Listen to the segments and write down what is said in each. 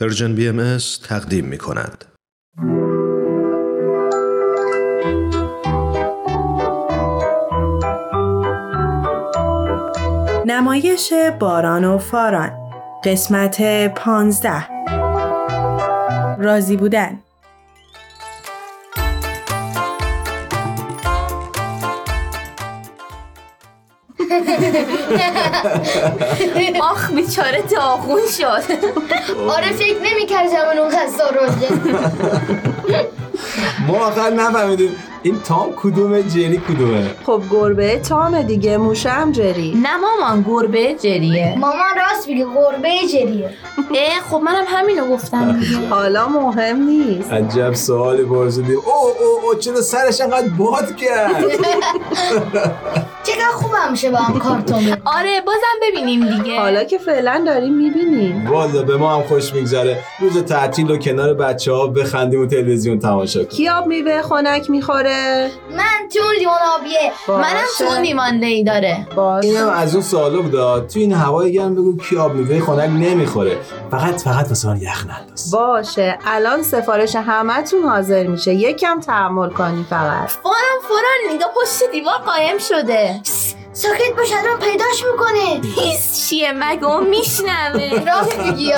پرژن بی ام تقدیم می کند. نمایش باران و فاران. قسمت پانزده. راضی بودن. آخ بیچاره داغون شد. آره فکر نمی‌کرد زمان اون خسته ما آخر نفهمیدیم این تام کدومه جری کدومه؟ خب گربه تام دیگه موشم جری. نه مامان گربه جریه. مامان راست میگه گربه جریه. اه خب منم همینو گفتم دیگه. حالا مهم نیست. عجب سوالی پرسیدی. او او او چرا سرش انقدر باد کرد؟ چقدر خوب همیشه با هم کارتون. آره بازم ببینیم دیگه. حالا که فعلا داریم می‌بینیم والا به ما هم خوش میگذره. روز تعطیل و کنار بچه ها بخندیم و تلویزیون تماشا کنیم. کی آب میوه خنک می‌خوره؟ من تو لیوان آبیه منم تو میمانده ای داره. باشه. اینم از اون سوالا بود تو این هوای گرم بگو کی آب میوه خنک نمی‌خوره. فقط فقط واسه من یخ ننداز. باشه. الان سفارش همتون حاضر میشه. یکم تحمل کنی فقط. فورم فوران نگاه پشت دیوار قایم شده. ساکت باش الان پیداش می‌کنه. هیس چیه؟ مگه اون میشنوه؟ راست میگی.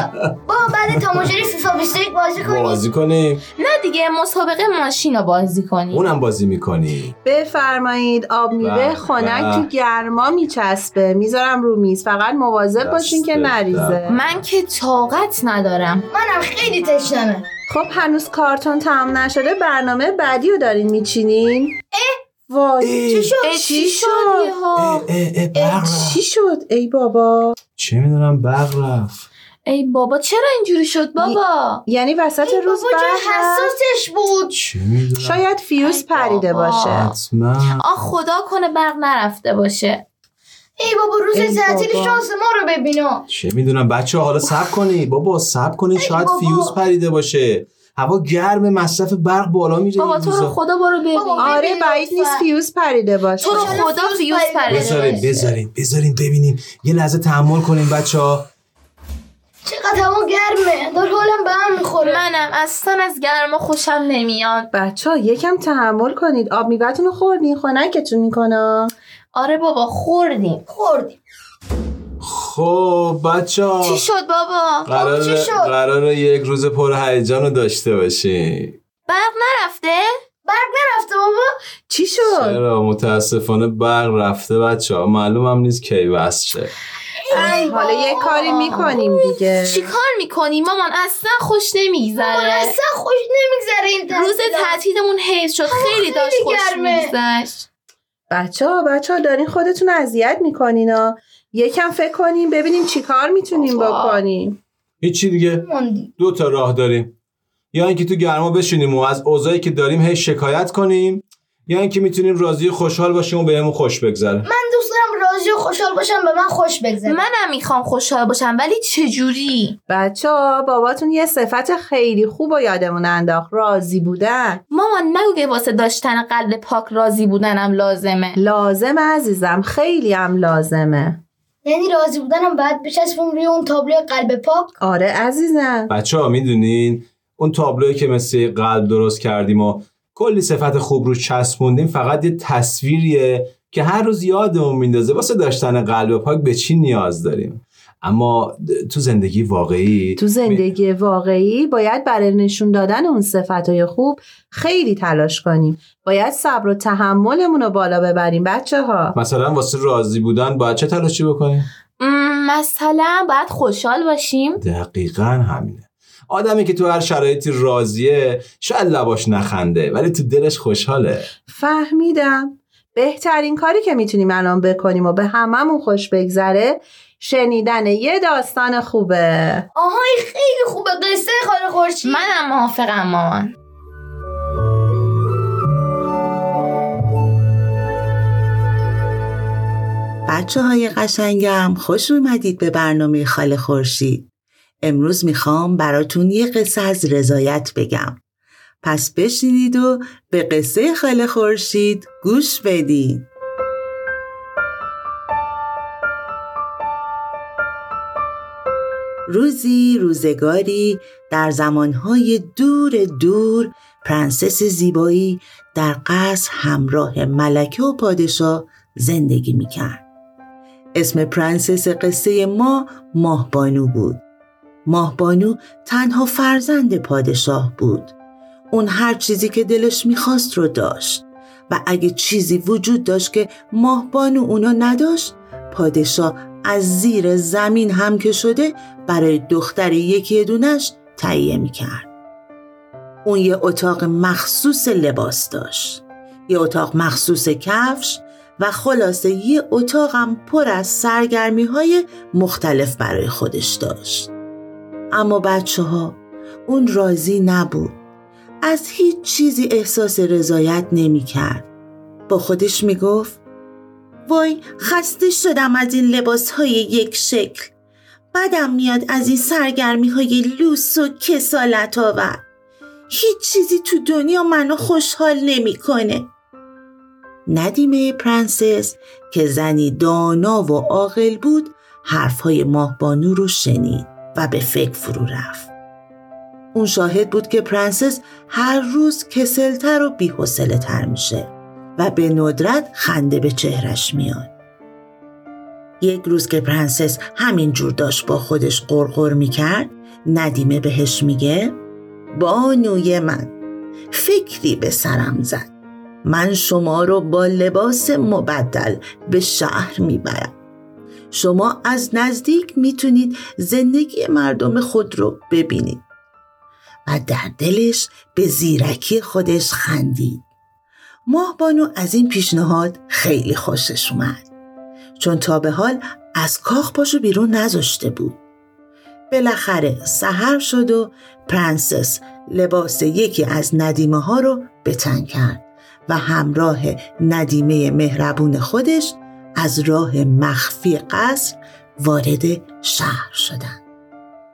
با بعد تماشای فیفا 21 بازی کنی بازی کنیم نه دیگه مسابقه ماشین رو بازی کنیم. اونم بازی می‌کنی. بفرمایید آب میوه خنک. تو گرما میچسبه. می‌ذارم رو میز. فقط مواظب باشین که نریزه. من که طاقت ندارم. منم خیلی تشنمه. خب هنوز کارتون تمام نشده برنامه بعدی رو دارین میچینین؟ وای چی شد؟ چی شد چی شد؟ ای بابا. چه می‌دونم برق رفت. ای بابا چرا اینجوری شد بابا؟ یعنی وسط روز بابا؟ حساسش بود؟ شاید فیوزی پریده. باشه. حتما. آه خدا کنه برق نرفته باشه. ای بابا ای روز تعطیل. شانس ما رو ببینم چه می‌دونم بچه حالا صبر کنی. بابا صبر کنی شاید بابا. فیوز پریده باشه. هوا گرم مصرف برق بالا میره بابا تو رو. خدا برو ببین. آره بعید. نیست فیوز پریده باشه. تو رو خدا فیوز پریده بذارین. بذارین بذارین ببینیم. یه لحظه تحمل کنیم بچه ها چقدر هوا گرمه. داره حالم به هم می‌خوره. منم اصلا از گرما خوشم نمیاد. بچه ها یکم تحمل کنید. آب میوه‌تون رو خوردین خنکتون می‌کنه. آره بابا خوردیم. خوردیم. خب بچه ها چی شد بابا؟ قرار چی شد؟ قرار یک روز پر هیجان رو داشته باشیم برق نرفته؟ برق نرفته بابا. چی شد؟ چرا؟ متاسفانه برق رفته بچه ها معلوم هم نیست کی وصل شه. حالا یه کاری می‌کنیم دیگه. چی کار می‌کنی مامان؟ اصلا خوش نمیگذره. اصلا خوش نمیگذره این روز. تعطیلمون حیف شد. خیلی داشت خوش. میگذشت. بچه ها بچه ها دارین خودتون اذیت می‌کنین ها. یکم فکر کنیم ببینیم چی کار می‌تونیم. بکنیم. هیچی دیگه. دو تا راه داریم. یا اینکه تو گرما بشینیم و از اوضاعی که داریم هی شکایت کنیم یا اینکه می‌تونیم راضی و خوشحال باشیم و بهمون خوش بگذره. من دوست دارم راضی و خوشحال باشم به من خوش بگذره. منم می‌خوام خوشحال باشم ولی چجوری؟ بچه ها باباتون یه صفت خیلی خوب و یادمون انداخت. راضی بودن. مامان نگو که واسه داشتن قلب پاک راضی بودنم لازمه. لازم عزیزم خیلی هم لازمه. یعنی راضی بودنم باید بچسبیم روی اون تابلو قلب پاک. آره عزیزم. بچه ها می‌دونین؟ اون تابلوی که مثل یه قلب درست کردیم و کلی صفت خوب رو چسبوندیم فقط یه تصویریه که هر روز یادمون میندازه. واسه داشتن قلب پاک به چی نیاز داریم؟ اما تو زندگی واقعی تو زندگی واقعی باید برای نشون دادن اون صفتهای خوب خیلی تلاش کنیم. باید صبر و تحملمون رو بالا ببریم بچه ها مثلا واسه راضی بودن باید چه تلاشی بکنیم؟ مثلا باید خوشحال باشیم. دقیقا همینه. آدمی که تو هر شرایطی راضیه شاید لباش نخنده ولی تو دلش خوشحاله. فهمیدم. بهترین کاری که می‌تونیم الان بکنیم و به هممون خوش بگذره شنیدن یه داستان خوبه آها این خیلی خوبه قصه خاله خورشید منم موافقم مامان بچه های قشنگم خوش اومدید به برنامه خاله خورشید. امروز می‌خوام براتون یه قصه از رضایت بگم. پس بشینید و به قصه خاله خورشید گوش بدین. روزی روزگاری در زمانهای دور دور پرنسس زیبایی در قصر همراه ملکه و پادشاه زندگی می‌کرد. اسم پرنسس قصه ما ماهبانو بود. ماهبانو تنها فرزند پادشاه بود. اون هر چیزی که دلش می‌خواست رو داشت و اگه چیزی وجود داشت که ماهبانو اونو نداشت پادشاه از زیر زمین هم که شده برای دختر یکی دونش تهیه می‌کرد. اون یه اتاق مخصوص لباس داشت. یه اتاق مخصوص کفش و خلاصه یه اتاقم پر از سرگرمی های مختلف برای خودش داشت. اما بچه ها اون راضی نبود. از هیچ چیزی احساس رضایت نمی کرد. با خودش می گفت وای خسته شدم از این لباس های یک شکل. بدم میاد از این سرگرمی های لوس و کسالت آور. هیچ چیزی تو دنیا منو خوشحال نمی‌کنه. ندیمه پرنسس که زنی دانا و عاقل بود حرفهای ماهبانو رو شنید و به فکر فرو رفت. اون شاهد بود که پرنسس هر روز کسلتر و بی‌حوصله تر میشه و به ندرت خنده به چهرش میاد. یک روز که پرنسس همین جور داشت با خودش قرقر می‌کرد ندیمه بهش میگه بانوی من فکری به سرم زد. من شما رو با لباس مبدل به شهر می‌برم. شما از نزدیک می‌تونید زندگی مردم خود رو ببینید. و در دلش به زیرکی خودش خندید. ماهبانو از این پیشنهاد خیلی خوشش اومد. چون تا به حال از کاخ پاشو بیرون نذاشته بود. بالاخره سحر شد و پرنسس لباس یکی از ندیمه ها رو بتن کرد و همراه ندیمه مهربون خودش از راه مخفی قصر وارد شهر شدند.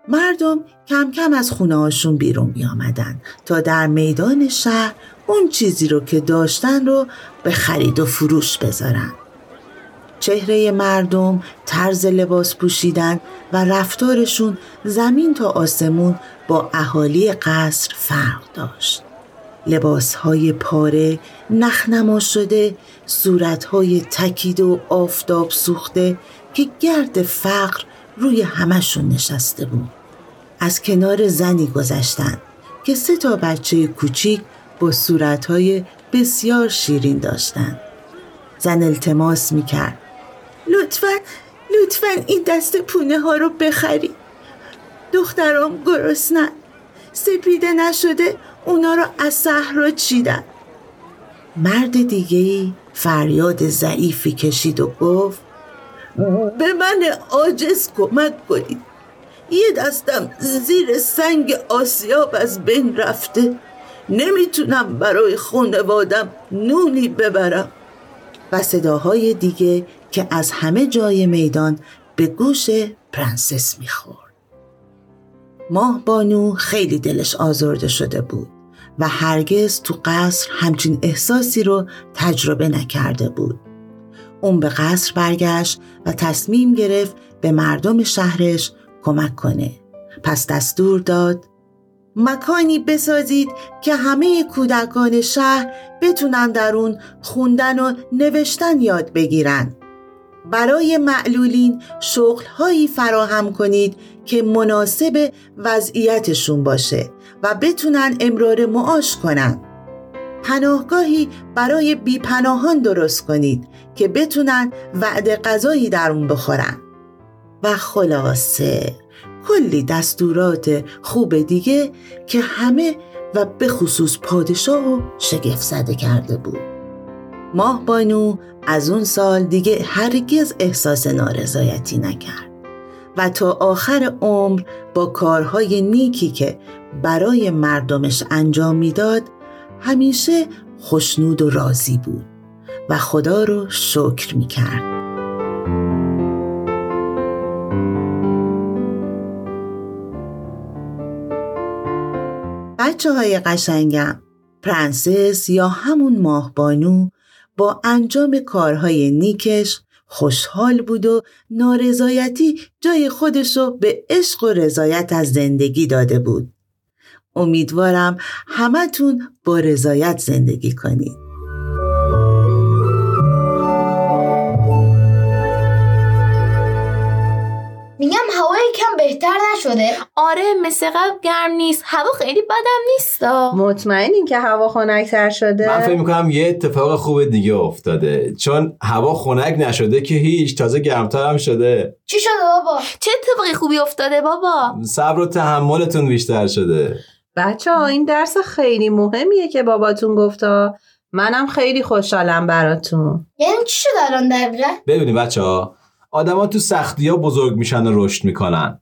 مردم کم کم از خونه هاشون بیرون می آمدن تا در میدان شهر اون چیزی رو که داشتن رو به خرید و فروش بذارن. چهره مردم، طرز لباس پوشیدن و رفتارشون زمین تا آسمون با اهالی قصر فرق داشت. لباسهای پاره، نخنما شده، صورتهای تکید و آفتاب سوخته که گرد فقر روی همشون نشسته بود. از کنار زنی گذشتن که سه تا بچه کوچیک با صورتهای بسیار شیرین داشتند. زن التماس می‌کرد. لطفا لطفا این دست پونه ها رو بخری. دخترام گرسنن. سپیده نشده اونا رو از صحرا چیدن مرد دیگه فریاد ضعیفی کشید و گفت به من عاجز کمک کنید یه دستم زیر سنگ آسیاب از بین رفته. نمی‌تونم برای خانوادم نونی ببرم. و صداهای دیگه که از همه جای میدان به گوش پرنسس می‌خورد. ماه بانو خیلی دلش آزرده شده بود و هرگز تو قصر همچین احساسی رو تجربه نکرده بود. اون به قصر برگشت و تصمیم گرفت به مردم شهرش کمک کنه. پس دستور داد مکانی بسازید که همه کودکان شهر بتونن در اون خوندن و نوشتن یاد بگیرن. برای معلولین شغلهایی فراهم کنید که مناسب وضعیتشون باشه و بتونن امرار معاش کنن. پناهگاهی برای بیپناهان درست کنید که بتونن وعده غذایی در اون بخورن. خلاصه کلی دستورات خوب دیگه که همه و به خصوص پادشاه و شگفت زده کرده بود. ماه بانو از اون سال دیگه هرگز احساس نارضایتی نکرد و تا آخر عمر با کارهای نیکی که برای مردمش انجام می‌داد همیشه خوشنود و راضی بود و خدا رو شکر می‌کرد. بچه های قشنگم پرنسس یا همون ماهبانو با انجام کارهای نیکش خوشحال بود و نارضایتی جای خودشو به عشق و رضایت از زندگی داده بود. امیدوارم همتون با رضایت زندگی کنید. بهتر نشده؟ آره مثل قبل گرم نیست. هوا خیلی بدم نیستا. مطمئنین که هوا خنک‌تر شده؟ من فکر می‌کنم یه اتفاق خوب دیگه افتاده. چون هوا خنک نشده که هیچ تازه گرمتر هم شده. چی شده بابا؟ چه اتفاقی خوبی افتاده بابا؟ صبر و تحملتون بیشتر شده. بچه ها این درس خیلی مهمیه که باباتون گفتا. منم خیلی خوشحالم براتون. یعنی چی شده الان دقیقا؟ ببینید بچه ها آدما تو سختی ها بزرگ میشن و رشد می‌کنن.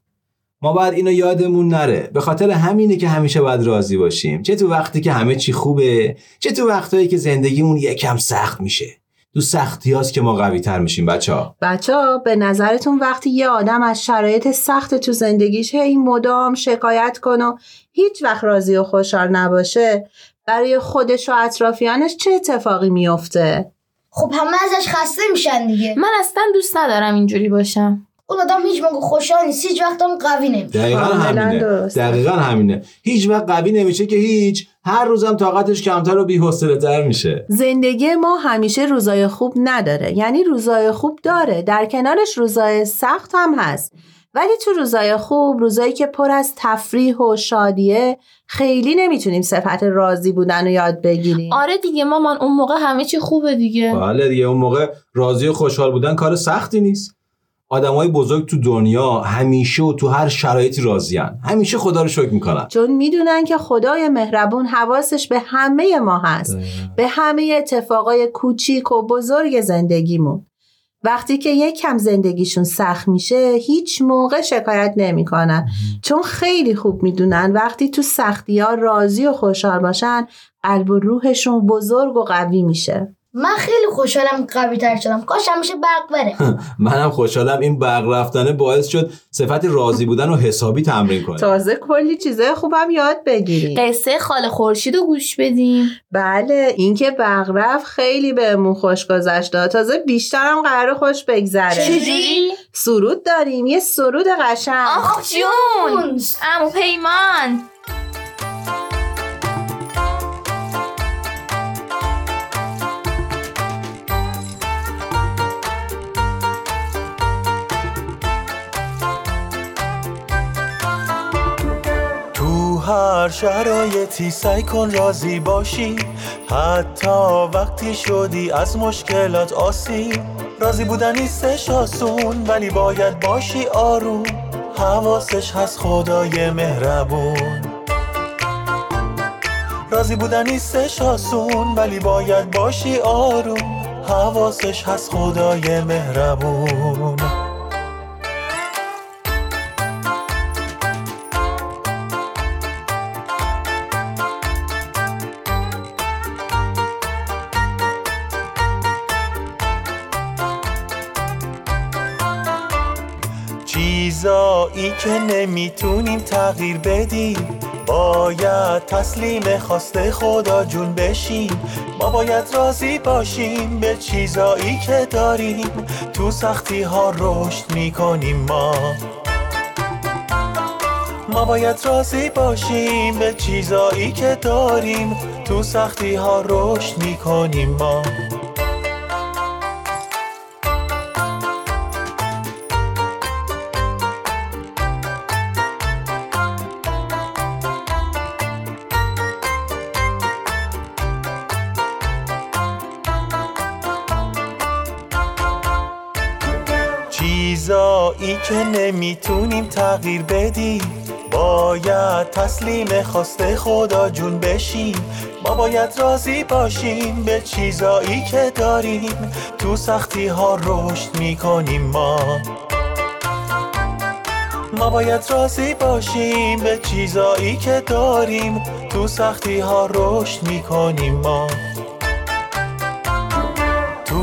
ما باید اینو یادمون نره. به خاطر همینه که همیشه باید راضی باشیم. چه تو وقتی که همه چی خوبه چه تو وقتایی که زندگیمون یکم سخت میشه. تو سختی هاست که ما قوی تر میشیم بچه ها بچه ها به نظرتون وقتی یه آدم از شرایط سخت تو زندگیش هی مدام شکایت کنه و هیچ وقت راضی و خوشحال نباشه برای خودش و اطرافیانش چه اتفاقی میفته؟ خب همه ازش خسته میشن دیگه. من اصلا دوست ندارم اینجوری باشم. اون آدم هیچ موقع خوشحال نیست هیچ وقت هم قوی نمیشه. دقیقا همینه. دقیقا همینه. هیچ وقت قوی نمیشه که هیچ. هر روزم طاقتش کمتر و بی‌حوصله تر میشه. زندگی ما همیشه روزای خوب نداره. یعنی روزای خوب داره. در کنارش روزای سخت هم هست. ولی تو روزای خوب روزایی که پر از تفریح و شادیه خیلی نمی‌تونیم صفت راضی بودن رو یاد بگیریم. آره دیگه مامان اون موقع همه چی خوبه دیگه. بله دیگه اون موقع راضی و خوشحال بودن کار سختی نیست. آدمای بزرگ تو دنیا همیشه و تو هر شرایطی راضیان. همیشه خدا رو شکر می‌کنن. چون می‌دونن که خدای مهربون حواسش به همه ما هست. به همه اتفاقای کوچیک و بزرگ زندگیمون. وقتی که یک کم زندگیشون سخت میشه هیچ موقع شکایت نمی‌کنن. چون خیلی خوب می‌دونن وقتی تو سختی ها راضی و خوشحال باشن قلب و روحشون بزرگ و قوی میشه. من خیلی خوشحالم قوی تر شدم. کاش همیشه برق بره. منم خوشحالم این برق رفتنه باعث شد صفت راضی بودن و حسابی تمرین کنه تازه کلی چیزای خوبم یاد بگیریم. قصه خاله خورشید رو گوش بدیم. بله اینکه برق رفت خیلی بهمون خوش گذشت. تازه بیشترم قرار خوش بگذره. چجوری؟ سرود داریم. یه سرود قشنگ. آخ جون. امو پیمان. هر شرایطی سعی کن راضی باشی. حتی وقتی شدی از مشکلات آسیب راضی بودن نیستش آسون ولی باید باشی آروم. حواسش هست خدای مهربون. راضی بودن نیستش آسون ولی باید باشی آروم. حواسش هست خدای مهربون. چیزایی که نمی‌تونیم تغییر بدیم. باید تسلیم خواسته خدا جون بشیم. ما باید راضی باشیم به چیزایی که داریم. تو سختی ها رشد می‌کنیم ما. ما باید راضی باشیم به چیزایی که داریم. تو سختی ها رشد می‌کنیم ما. چیزایی که نمی‌تونیم تغییر بدیم. باید تسلیم خواسته خدا جون بشیم. ما باید راضی باشیم به چیزایی که داریم. تو سختی ها رشد می‌کنیم ما. ما باید راضی باشیم به چیزایی که داریم. تو سختی ها رشد می‌کنیم ما.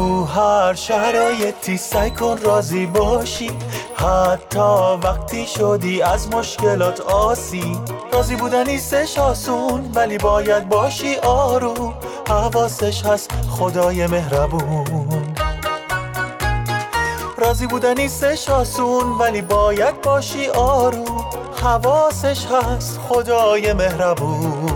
هر شرایطی سعی کن راضی باشی. حتی وقتی شدی از مشکلات آسی. راضی بودن نیستش آسون ولی باید باشی آروم حواسش هست خدای مهربون. راضی بودن نیستش آسون ولی باید باشی آروم حواسش هست خدای مهربون.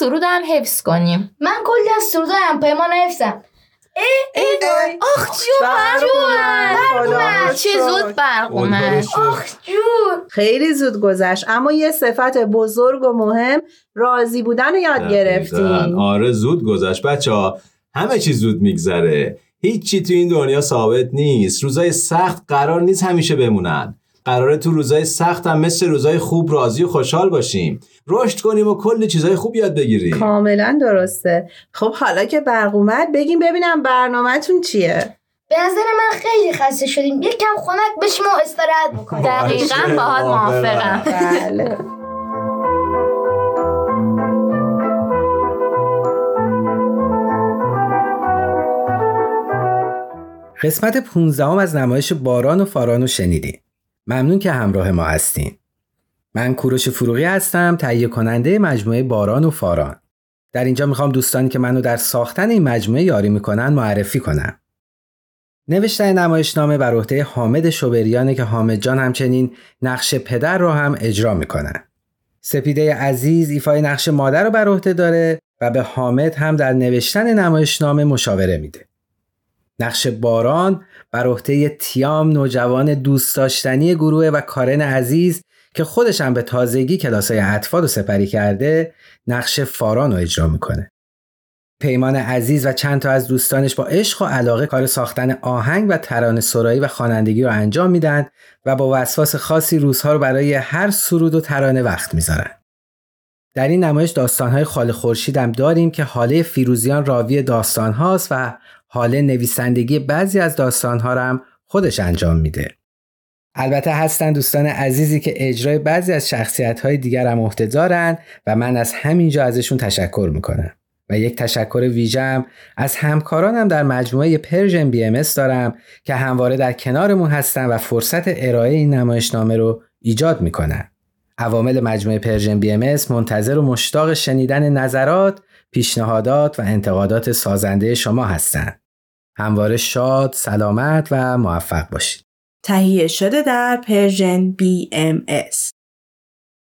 سرود هم حفظ کنیم. من کلی از سرودایم پیمان حفظم. آخ جون برق اومد چه زود برق اومد. آخ جون. خیلی زود گذشت. اما یه صفت بزرگ و مهم راضی بودن رو یاد. گرفتیم. آره زود گذشت. بچه ها همه چی زود میگذره. هیچی تو این دنیا ثابت نیست. روزای سخت قرار نیست همیشه بمونن. قراره تو روزای سخت هم مثل روزای خوب راضی و خوشحال باشیم. رشد کنیم و کلی چیزای خوب یاد بگیریم. کاملا درسته. خب حالا که برق اومد بگیم ببینم برنامهتون چیه. به نظر من خیلی خسته شدیم. یکم خنک بشیم و استراحت بکنیم. دقیقا باهات موافقم. بله. قسمت 15 از نمایش باران و فاران رو شنیدین. ممنون که همراه ما هستین. من کوروش فروغی هستم تهیه کننده مجموعه باران و فاران. در اینجا می‌خوام دوستانی که منو در ساختن این مجموعه یاری می‌کنن معرفی کنم. نوشتن نمایشنامه بر عهده حامد شوبریانه که حامد جان همچنین نقش پدر رو هم اجرا می‌کنن. سپیده عزیز ایفای نقش مادر رو بر عهده داره و به حامد هم در نوشتن نمایشنامه مشاوره میده. نقش باران بر عهده تیام نوجوان دوست داشتنی گروه و کارن عزیز که خودش هم به تازگی کلاسای اطفال رو سپری کرده نقش فاران رو اجرا می‌کنه. پیمان عزیز و چند تا از دوستانش با عشق و علاقه کار ساختن آهنگ و ترانه سرایی و خوانندگی رو انجام میدن و با وسواس خاصی روزها رو برای هر سرود و ترانه وقت می‌ذارن. در این نمایش داستانهای خال خورشید هم داریم که حاله فیروزیان راوی داستان هاست و حاله نویسندگی بعضی از داستان ها رو هم خودش انجام میده. البته هستن دوستان عزیزی که اجرای بعضی از شخصیت های دیگر هم عهده دارن و من از همینجا ازشون تشکر می‌کنم. و یک تشکر ویژم از همکارانم در مجموعه Persian BM دارم که همواره در کنارمون هستن و فرصت ارائه این نمایشنامه رو ایجاد می‌کنن. عوامل مجموعه Persian BM منتظر و مشتاق شنیدن نظرات، پیشنهادات و انتقادات سازنده شما هستند. همواره شاد، سلامت و موفق باشید. تهیه شده در پرژن BMS